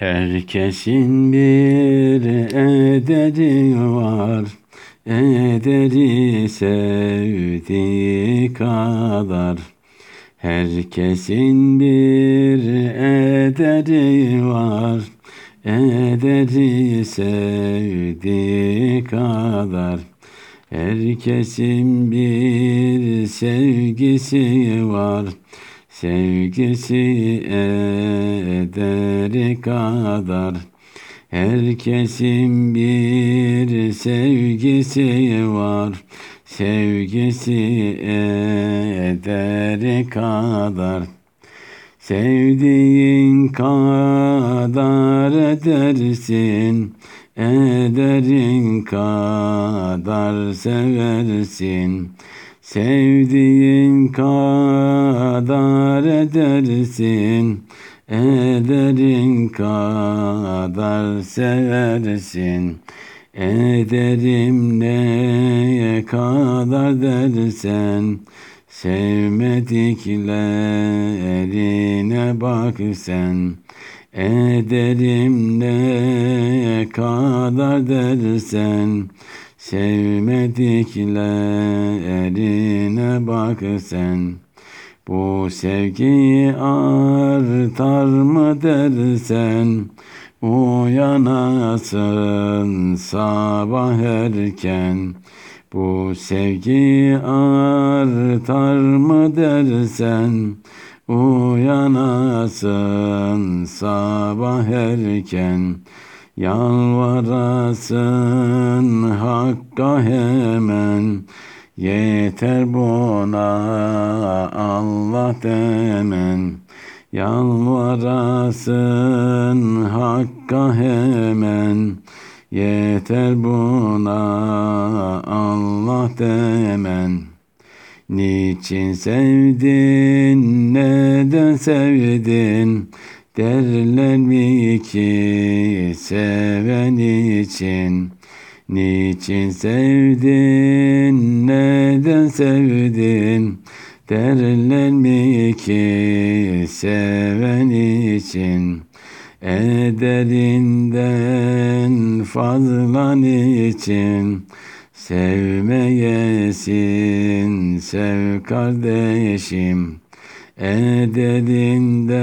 Herkesin bir ederi var, ederi sevdiği kadar. Herkesin bir ederi var, ederi sevdiği kadar. Herkesin bir sevgisi var, Sevgisi ederi kadar. Herkesin bir sevgisi var. Sevgisi ederi kadar. Sevdiğin kadar edersin Ederin kadar seversin. Sevdiğin kadar edersin, ederin kadar seversin. Ederim neye kadar dersen, sevmediklerine bak sen. Ederim neye kadar dersen, Sevmediklerine bak sen Bu sevgi artar mı dersen Uyanasın sabah erken. Bu sevgi artar mı dersen Uyanasın sabah erken. Yalvarasın Hakk'a hemen Yeter buna Allah demen. Yalvarasın Hakk'a hemen. Yeter buna Allah demen. Niçin sevdin, neden sevdin? Derler mi ki seven için Niçin sevdin, neden sevdin? Derler mi ki seven için Ederinden fazlan için. Sevmeyesin, sev kardeşim Ederinden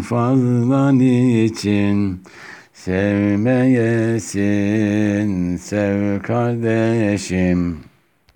fazlan için Sevmeyesin, sev kardeşim